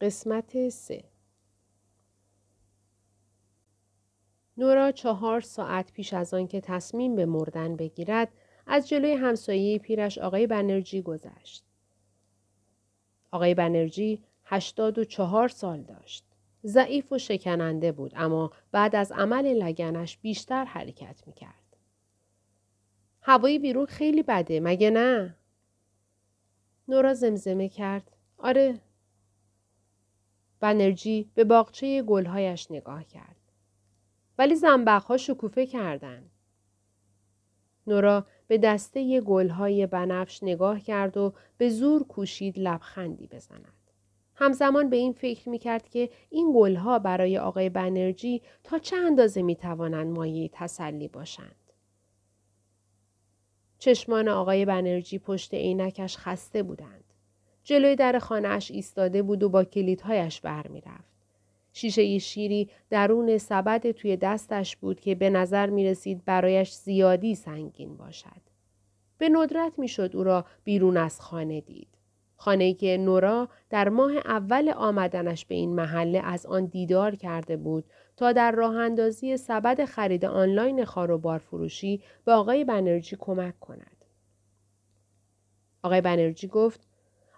قسمت سه نورا چهار ساعت پیش از آن که تصمیم به مردن بگیرد از جلوی همسایه پیرش آقای بنرژی گذشت. آقای بنرژی هشتاد و چهار سال داشت. ضعیف و شکننده بود اما بعد از عمل لگنش بیشتر حرکت می کرد. هوای بیرون خیلی بده مگه نه؟ نورا زمزمه کرد. آره. بنرژی به باغچه گلهایش نگاه کرد. ولی زنبقها شکوفه کردن. نورا به دسته گلهای بنفش نگاه کرد و به زور کوشید لبخندی بزند. همزمان به این فکر می کرد که این گلها برای آقای بنرژی تا چه اندازه می توانند مایه تسلی باشند. چشمان آقای بنرژی پشت عینکش خسته بودند. جلوی در خانهاش ایستاده بود و با کلیدهایش برمیرفت. شیشه شیری درون سبد توی دستش بود که به نظر می رسید برایش زیادی سنگین باشد. به ندرت می شد او را بیرون از خانه دید. خانه که نورا در ماه اول آمدنش به این محله از آن دیدار کرده بود تا در راه اندازی سبد خرید آنلاین خاروبار فروشی به آقای بنرژی کمک کند. آقای بنرژی گفت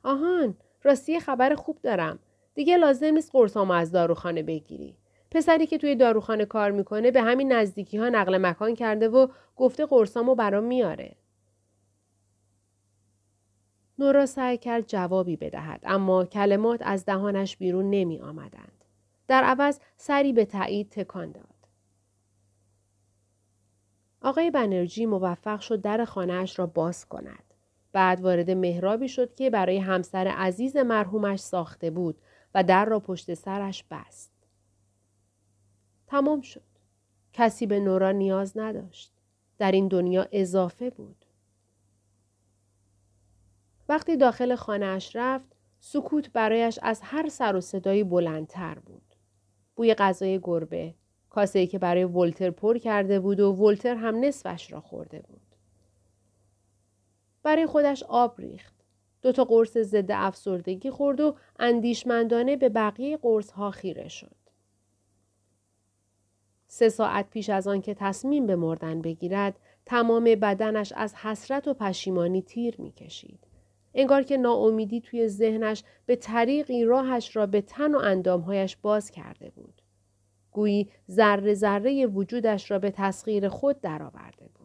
آهان راستی خبر خوب دارم. دیگه لازم نیست قرصامو از داروخانه بگیری. پسری که توی داروخانه کار می‌کنه به همین نزدیکی ها نقل مکان کرده و گفته قرصامو برام میاره. نورا سعی کرد جوابی بدهد اما کلمات از دهانش بیرون نمی آمدند. در عوض سری به تایید تکان داد. آقای بنرژی موفق شد در خانهاش را باز کند. بعد وارد مهرابی شد که برای همسر عزیز مرحومش ساخته بود و در را پشت سرش بست. تمام شد. کسی به نورا نیاز نداشت. در این دنیا اضافه بود. وقتی داخل خانهاش رفت، سکوت برایش از هر سر و صدایی بلندتر بود. بوی غذای گربه، کاسه‌ای که برای ولتر پر کرده بود و ولتر هم نصفش را خورده بود. برای خودش آب ریخت. دو تا قرص ضد افسردگی خورد و اندیشمندانه به بقیه قرص ها خیره شد. سه ساعت پیش از آن که تصمیم به مردن بگیرد تمام بدنش از حسرت و پشیمانی تیر می کشید. انگار که ناامیدی توی ذهنش به طریقی راهش را به تن و اندامهایش باز کرده بود. گویی ذره ذره وجودش را به تسخیر خود درآورده بود.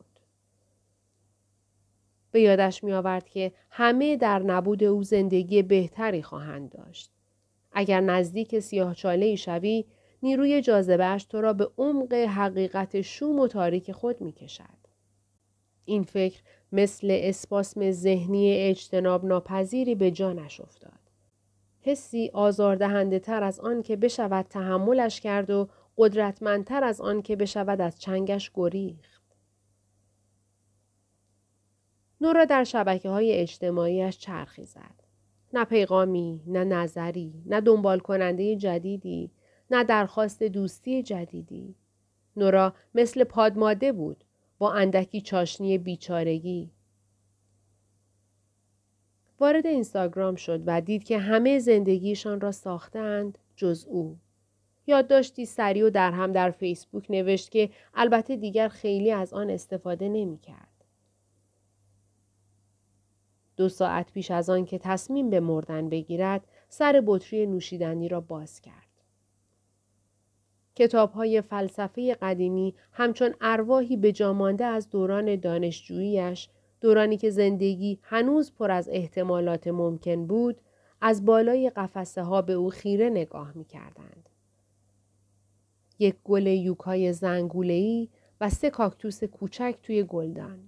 به یادش می آورد که همه در نبود او زندگی بهتری خواهند داشت. اگر نزدیک سیاه چاله ای شوی، نیروی جاذبهش تو را به عمق حقیقت شوم و تاریک خود می کشد. این فکر مثل اسپاسم ذهنی اجتناب ناپذیری به جانش افتاد. حسی آزاردهنده تر از آن که بشود تحملش کرد و قدرتمندتر از آن که بشود از چنگش گریخت. نورا در شبکه های اجتماعیش چرخی زد. نه پیغامی، نه نظری، نه دنبال کننده جدیدی، نه درخواست دوستی جدیدی. نورا مثل پادماده بود با اندکی چاشنی بیچارگی. وارد اینستاگرام شد و دید که همه زندگیشان را ساختند جز او. یادداشتی سریع و در هم در فیسبوک نوشت که البته دیگر خیلی از آن استفاده نمی کرد. دو ساعت پیش از آن که تصمیم به مردن بگیرد سر بطری نوشیدنی را باز کرد. کتاب های فلسفه قدیمی همچون ارواحی به جامانده از دوران دانشجوییش دورانی که زندگی هنوز پر از احتمالات ممکن بود از بالای قفسه ها به او خیره نگاه می کردند. یک گل یوکای زنگولهی و سه کاکتوس کوچک توی گلدان.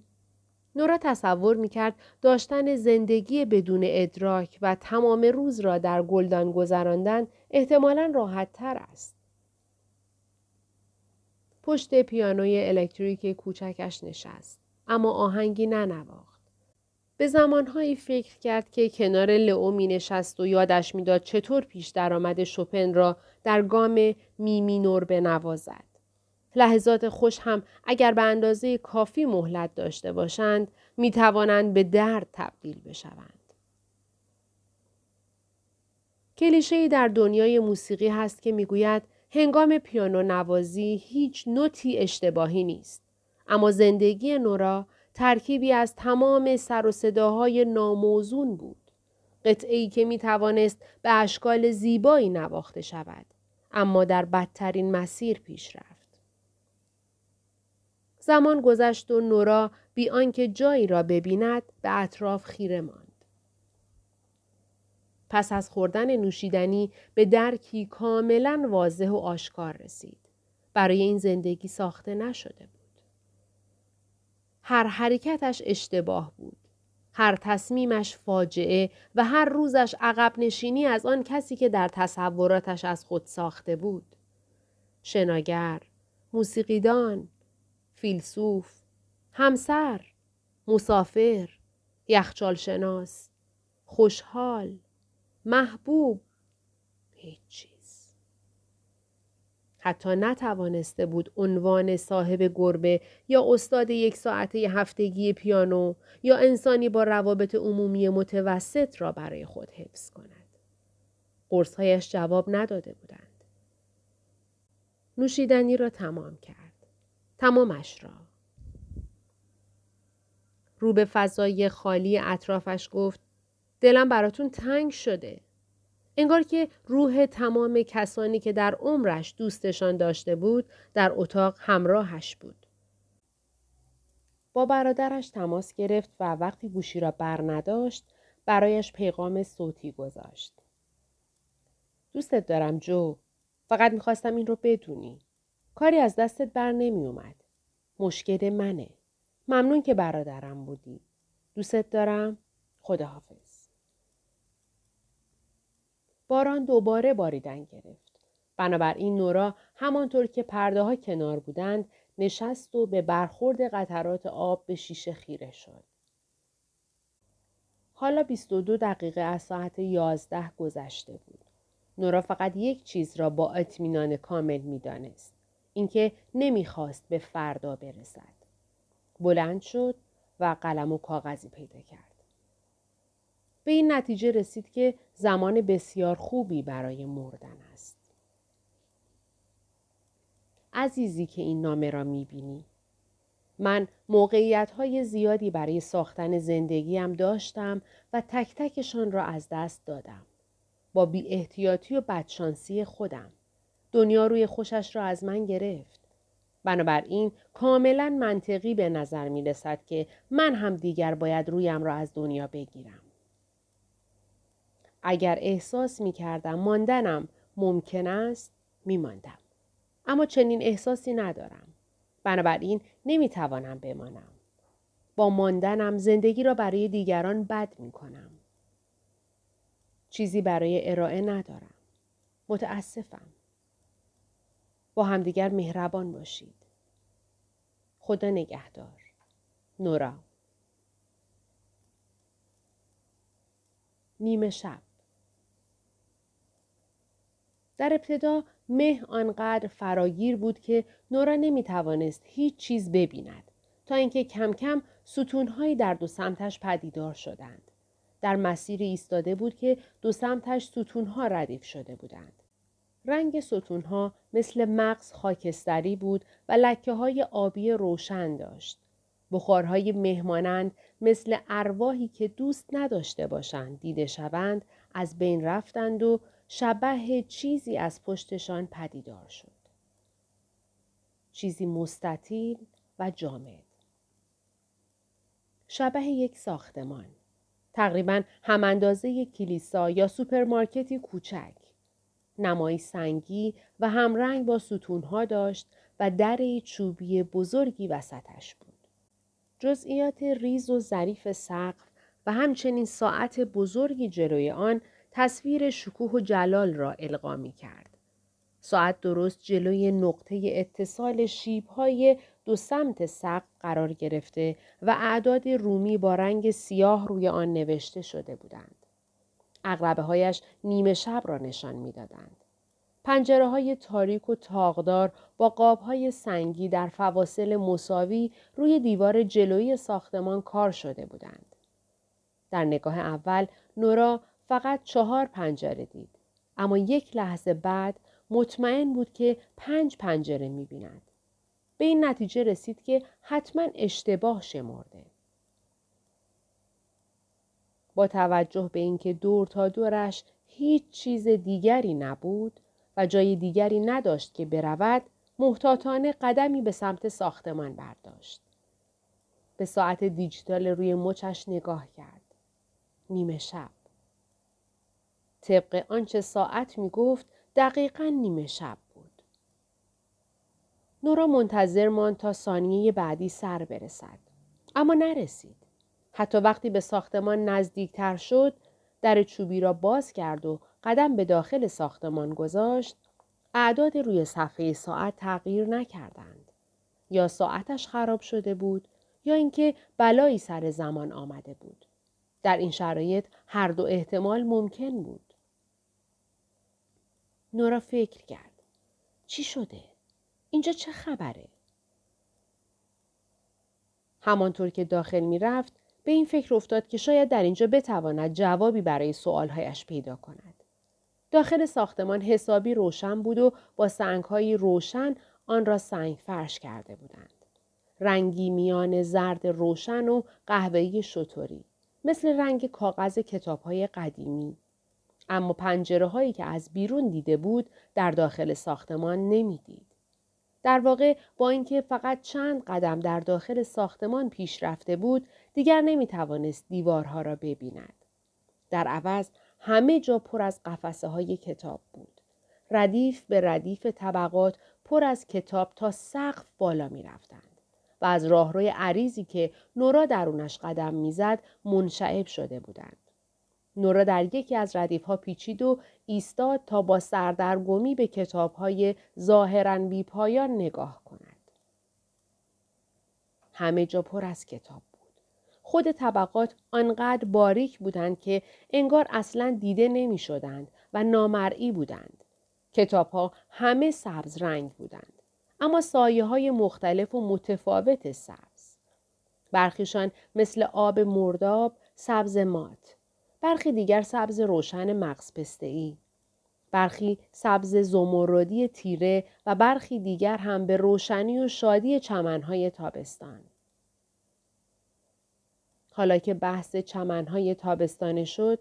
نورا تصور می‌کرد داشتن زندگی بدون ادراک و تمام روز را در گلدان گذراندن احتمالا راحت تر است. پشت پیانوی الکتریک کوچکش نشست. اما آهنگی ننواخت. به زمانهایی فکر کرد که کنار لئو می نشست و یادش می‌داد چطور پیش درآمد شوپن را در گام می مینور بنوازد. لحظات خوش هم اگر به اندازه کافی مهلت داشته باشند می توانند به درد تبدیل بشوند. کلیشه در دنیای موسیقی هست که می‌گوید هنگام پیانو نوازی هیچ نوتی اشتباهی نیست. اما زندگی نورا ترکیبی از تمام سر و صداهای ناموزون بود. قطعی که می توانست به اشکال زیبایی نواخته شود. اما در بدترین مسیر پیش رفت. زمان گذشت و نورا بی آنکه جایی را ببیند به اطراف خیره ماند. پس از خوردن نوشیدنی به درکی کاملا واضح و آشکار رسید. برای این زندگی ساخته نشده بود. هر حرکتش اشتباه بود. هر تصمیمش فاجعه و هر روزش عقب نشینی از آن کسی که در تصوراتش از خود ساخته بود. شناگر، موسیقیدان، فیلسوف، همسر، مسافر، یخچال شناس، خوشحال، محبوب هیچ چیز حتی نتوانسته بود عنوان صاحب گربه یا استاد یک ساعته هفتگی پیانو یا انسانی با روابط عمومی متوسط را برای خود حفظ کند. قرصهایش جواب نداده بودند. نوشیدنی را تمام کرد. تمامش را. رو به فضای خالی اطرافش گفت دلم براتون تنگ شده. انگار که روح تمام کسانی که در عمرش دوستشان داشته بود در اتاق همراهش بود. با برادرش تماس گرفت و وقتی گوشی را بر نداشت برایش پیغام صوتی گذاشت. دوستت دارم جو. فقط می‌خواستم این رو بدونی. کاری از دستت بر نمی اومد. مشکل منه. ممنون که برادرم بودی. دوستت دارم. خداحافظ. باران دوباره باریدن گرفت. بنابراین نورا همانطور که پرده ها کنار بودند نشست و به برخورد قطرات آب به شیشه خیره شد. حالا 22 دقیقه از ساعت 11 گذشته بود. نورا فقط یک چیز را با اطمینان کامل می‌دانست. اینکه نمی‌خواست به فردا برسد. بلند شد و قلم و کاغذی پیدا کرد. به این نتیجه رسید که زمان بسیار خوبی برای مردن است. عزیزی که این نامه را می‌بینی من موقعیت های زیادی برای ساختن زندگیم داشتم و تک تکشان را از دست دادم. با بی احتیاطی و بدشانسی خودم. دنیا روی خوشش را از من گرفت. بنابراین کاملا منطقی به نظر می رسد که من هم دیگر باید رویم را از دنیا بگیرم. اگر احساس می کردم ماندنم ممکن است می ماندم. اما چنین احساسی ندارم. بنابراین نمی توانم بمانم. با ماندنم زندگی را برای دیگران بد می کنم. چیزی برای ارائه ندارم. متاسفم. با همدیگر مهربان باشید. خدا نگهدار. نورا نیمه شب در ابتدا مه آنقدر فراگیر بود که نورا نمی توانست هیچ چیز ببیند تا اینکه کم کم ستونهایی در دو سمتش پدیدار شدند. در مسیر ایستاده بود که دو سمتش ستونها ردیف شده بودند. رنگ ستونها مثل مغز خاکستری بود و لکه های آبی روشن داشت. بخارهای مهمانند مثل ارواحی که دوست نداشته باشند دیده شوند از بین رفتند و شبه چیزی از پشتشان پدیدار شد. چیزی مستطیل و جامد. شبه یک ساختمان. تقریبا هم اندازه کلیسا یا سوپرمارکتی کوچک. نمایی سنگی و همرنگ با ستونها داشت و در چوبی بزرگی وسطش بود. جزئیات ریز و ظریف سقف و همچنین ساعت بزرگی جلوی آن تصویر شکوه و جلال را القا می کرد. ساعت درست جلوی نقطه اتصال شیبهای دو سمت سقف قرار گرفته و اعداد رومی با رنگ سیاه روی آن نوشته شده بودند. اغربه هایش نیمه شب را نشان می‌دادند. پنجره های تاریک و تاغدار با قاب های سنگی در فواصل مساوی روی دیوار جلویی ساختمان کار شده بودند. در نگاه اول نورا فقط چهار پنجره دید. اما یک لحظه بعد مطمئن بود که پنج پنجره می بیند. به این نتیجه رسید که حتما اشتباه شمرده. با توجه به اینکه دور تا دورش هیچ چیز دیگری نبود و جای دیگری نداشت که برود محتاطانه قدمی به سمت ساختمان برداشت. به ساعت دیجیتال روی مچش نگاه کرد. نیمه شب. طبق آنچه ساعت می گفت دقیقا نیمه شب بود. نورا منتظر ماند تا ثانیه بعدی سر برسد. اما نرسید. حتی وقتی به ساختمان نزدیکتر شد در چوبی را باز کرد و قدم به داخل ساختمان گذاشت. اعداد روی صفحه ساعت تغییر نکردند. یا ساعتش خراب شده بود یا اینکه بلایی سر زمان آمده بود. در این شرایط هر دو احتمال ممکن بود. نورا فکر کرد. چی شده؟ اینجا چه خبره؟ همانطور که داخل می رفت به این فکر افتاد که شاید در اینجا بتواند جوابی برای سوالهایش پیدا کند. داخل ساختمان حسابی روشن بود و با سنگهایی روشن آن را سنگ فرش کرده بودند. رنگی میان زرد روشن و قهوه‌ای شطوری مثل رنگ کاغذ کتابهای قدیمی اما پنجره هایی که از بیرون دیده بود در داخل ساختمان نمی‌دید. در واقع با اینکه فقط چند قدم در داخل ساختمان پیش رفته بود دیگر نمی توانست دیوارها را ببیند. در عوض همه جا پر از قفسه های کتاب بود. ردیف به ردیف طبقات پر از کتاب تا سقف بالا می رفتند. و از راهروی عریضی که نورا درونش قدم می‌زد منشعب شده بودند. نورا در یکی از ردیف ها پیچید و ایستاد تا با سردرگمی به کتاب های ظاهرا بی پایان نگاه کند. همه جا پر از کتاب خود طبقات آنقدر باریک بودند که انگار اصلا دیده نمی شدند و نامرئی بودند. کتاب ها همه سبز رنگ بودند. اما سایه های مختلف و متفاوت سبز. برخیشان مثل آب مرداب سبز مات. برخی دیگر سبز روشن مغز ای. برخی سبز زمردی تیره و برخی دیگر هم به روشنی و شادی چمنهای تابستان. حالا که بحث چمنهای تابستانه شد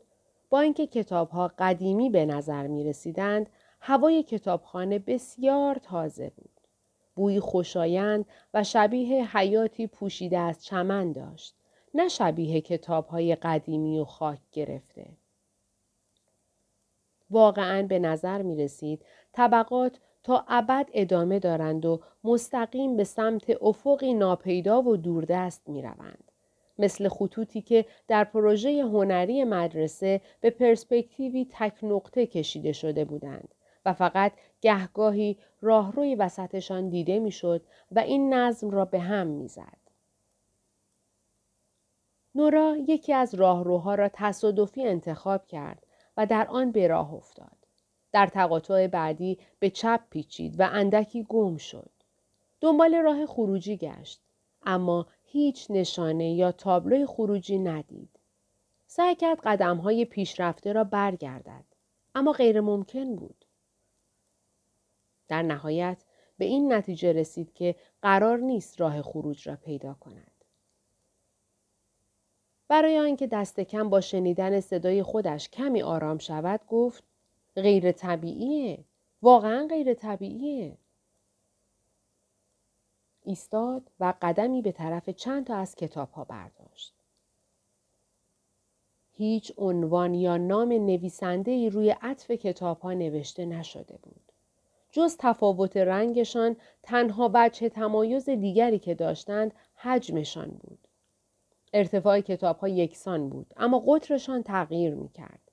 با اینکه کتابها قدیمی به نظر می رسیدند هوای کتابخانه بسیار تازه بود. بوی خوشایند و شبیه حیاتی پوشیده از چمن داشت. نه شبیه کتابهای قدیمی و خاک گرفته. واقعا به نظر می رسید طبقات تا ابد ادامه دارند و مستقیم به سمت افقی ناپیدا و دوردست می روند. مثل خطوطی که در پروژه هنری مدرسه به پرسپکتیوی تک نقطه کشیده شده بودند و فقط گهگاهی راهروی وسطشان دیده می‌شد و این نظم را به هم می‌زد. نورا یکی از راهروها را تصادفی انتخاب کرد و در آن به راه افتاد. در تقاطع بعدی به چپ پیچید و اندکی گم شد. دنبال راه خروجی گشت. اما هیچ نشانه یا تابلوی خروجی ندید. سعی کرد قدم های پیشرفته را برگردد. اما غیر ممکن بود. در نهایت به این نتیجه رسید که قرار نیست راه خروج را پیدا کند. برای آنکه دست کم با شنیدن صدای خودش کمی آرام شود گفت غیر طبیعیه. واقعا غیر طبیعیه. ایستاد و قدمی به طرف چند تا از کتاب ها برداشت. هیچ عنوان یا نام نویسنده ای روی عطف کتاب ها نوشته نشده بود. جز تفاوت رنگشان تنها بچه تمایز دیگری که داشتند حجمشان بود. ارتفاع کتاب ها یکسان بود اما قطرشان تغییر می کرد.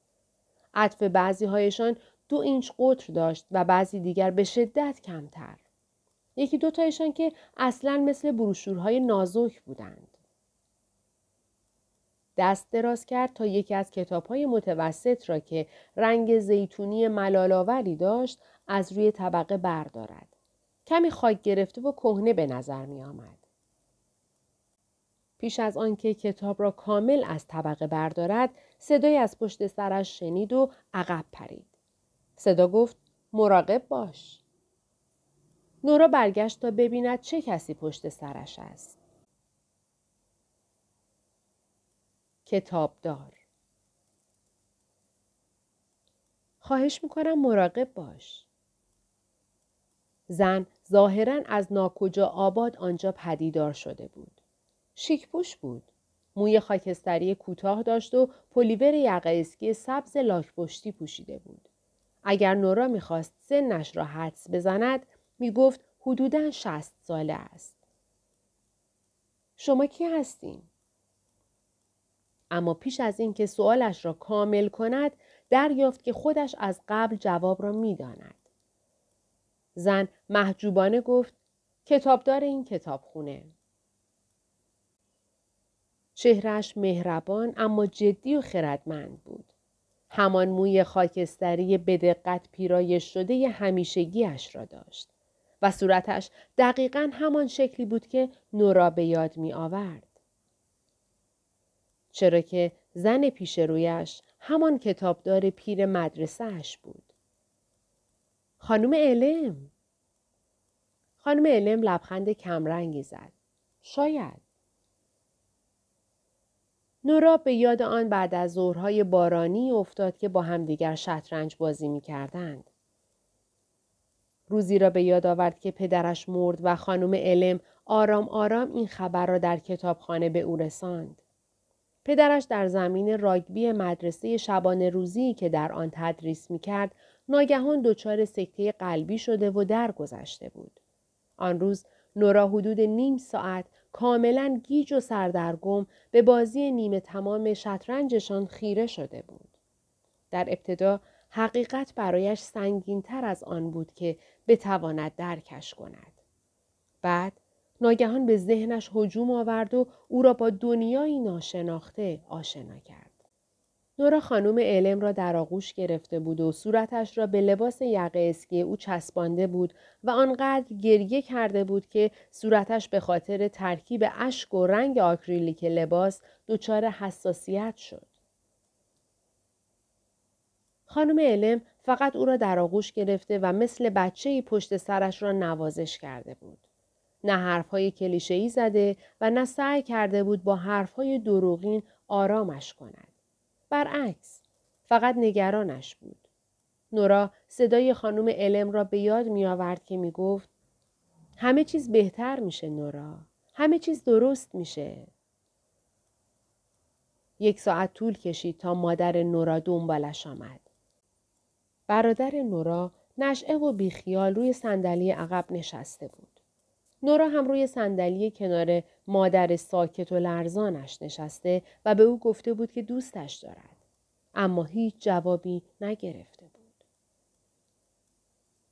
عطف بعضی هایشان دو اینچ قطر داشت و بعضی دیگر به شدت کمتر. یکی دو تایشان که اصلا مثل بروشورهای نازک بودند. دست دراز کرد تا یکی از کتاب های متوسط را که رنگ زیتونی ملالاوری داشت از روی طبقه بردارد. کمی خاک گرفته و کهنه به نظر می آمد. پیش از آنکه کتاب را کامل از طبقه بردارد صدای از پشت سرش شنید و عقب پرید. صدا گفت مراقب باش. نورا برگشت تا ببیند چه کسی پشت سرش است. کتابدار خواهش می‌کنم مراقب باش. زن ظاهرا از ناکجا آباد آنجا پدیدار شده بود. شیکپوش بود. موی خاکستری کوتاه داشت و پلیور یقه اسکی سبز لاکپشتی پوشیده بود. اگر نورا می‌خواست سنش را حدس بزند می‌گفت حدوداً شست ساله است. شما کی هستین؟ اما پیش از اینکه سوالش را کامل کند دریافت که خودش از قبل جواب را می‌داند. زن محجوبانه گفت کتابدار این کتابخونه. چهرش مهربان اما جدی و خردمند بود. همان موی خاکستری به دقت پیرایش شده همیشگیش را داشت و صورتش دقیقا همان شکلی بود که نورا به یاد می آورد. چرا که زن پیش رویش همان کتابدار پیر مدرسهش بود. خانم علم خانم علم لبخند کمرنگی زد. شاید. نورا به یاد آن بعد از ظهرهای بارانی افتاد که با همدیگر شطرنج بازی می کردند. روزی را به یاد آورد که پدرش مرد و خانم علم آرام آرام این خبر را در کتابخانه به او رساند. پدرش در زمین راگبی مدرسه شبانه روزی که در آن تدریس می کرد ناگهان دچار سکته قلبی شده و درگذشته بود. آن روز نورا حدود نیم ساعت کاملا گیج و سردرگم به بازی نیمه تمام شطرنجشان خیره شده بود. در ابتدا حقیقت برایش سنگین تر از آن بود که بتواند درکش کند. بعد ناگهان به ذهنش هجوم آورد و او را با دنیایی ناشناخته آشنا کرد. نورا خانم علم را در آغوش گرفته بود و صورتش را به لباس یقه اسکی او چسبانده بود و آنقدر گریه کرده بود که صورتش به خاطر ترکیب اشک و رنگ آکریلیک لباس دچار حساسیت شد. خانم علم فقط او را در آغوش گرفته و مثل بچه پشت سرش را نوازش کرده بود. نه حرفهای کلیشه‌ای زده و نه سعی کرده بود با حرفهای دروغین آرامش کند. برعکس فقط نگرانش بود. نورا صدای خانم علم را به یاد می آورد که می گفت همه چیز بهتر میشه نورا. همه چیز درست میشه. یک ساعت طول کشید تا مادر نورا دنبالش آمد. برادر نورا نشعه و بیخیال روی صندلی عقب نشسته بود. نورا هم روی صندلی کنار مادر ساکت و لرزانش نشسته و به او گفته بود که دوستش دارد. اما هیچ جوابی نگرفته بود.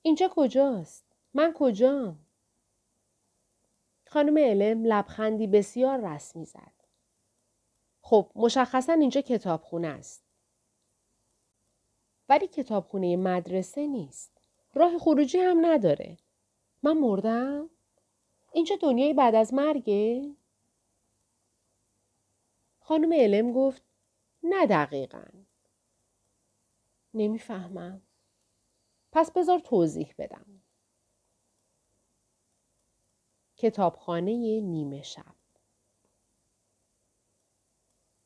اینجا کجاست؟ من کجام؟ خانم علم لبخندی بسیار رسمی زد. خب مشخصا اینجا کتابخونه است. ولی کتابخونه مدرسه نیست. راه خروجی هم نداره. من مردم؟ اینجا دنیای بعد از مرگه؟ خانم علم گفت نه دقیقا. نمی‌فهمم. پس بذار توضیح بدم. کتابخانه نیمه شب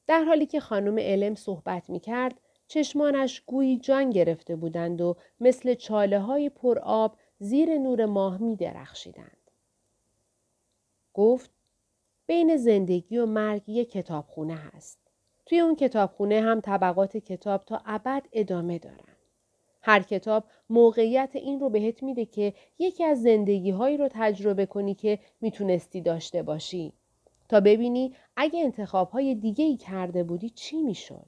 در حالی که خانم علم صحبت می کرد، چشمانش گویی جان گرفته بودند و مثل چاله های پر آب زیر نور ماه می درخشیدند. گفت بین زندگی و مرگ یک کتابخونه هست. توی اون کتابخونه هم طبقات کتاب تا ابد ادامه دارن. هر کتاب موقعیت این رو بهت میده که یکی از زندگی هایی رو تجربه کنی که می‌تونستی داشته باشی تا ببینی اگه انتخاب های دیگه ای کرده بودی چی می‌شد.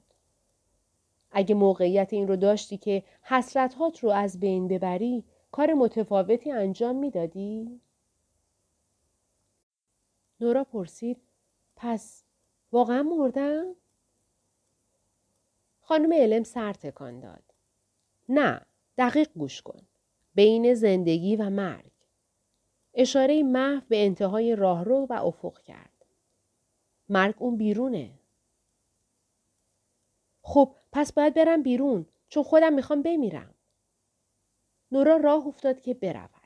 اگه موقعیت این رو داشتی که حسرتهات رو از بین ببری کار متفاوتی انجام می‌دادی؟ نورا پرسید پس واقعا مردم؟ خانم علم سر تکان داد. نه، دقیق گوش کن. بین زندگی و مرگ. اشاره محو به انتهای راهرو و افق کرد. مرگ اون بیرونه. خب پس باید برم بیرون چون خودم می‌خوام بمیرم. نورا راه افتاد که برود.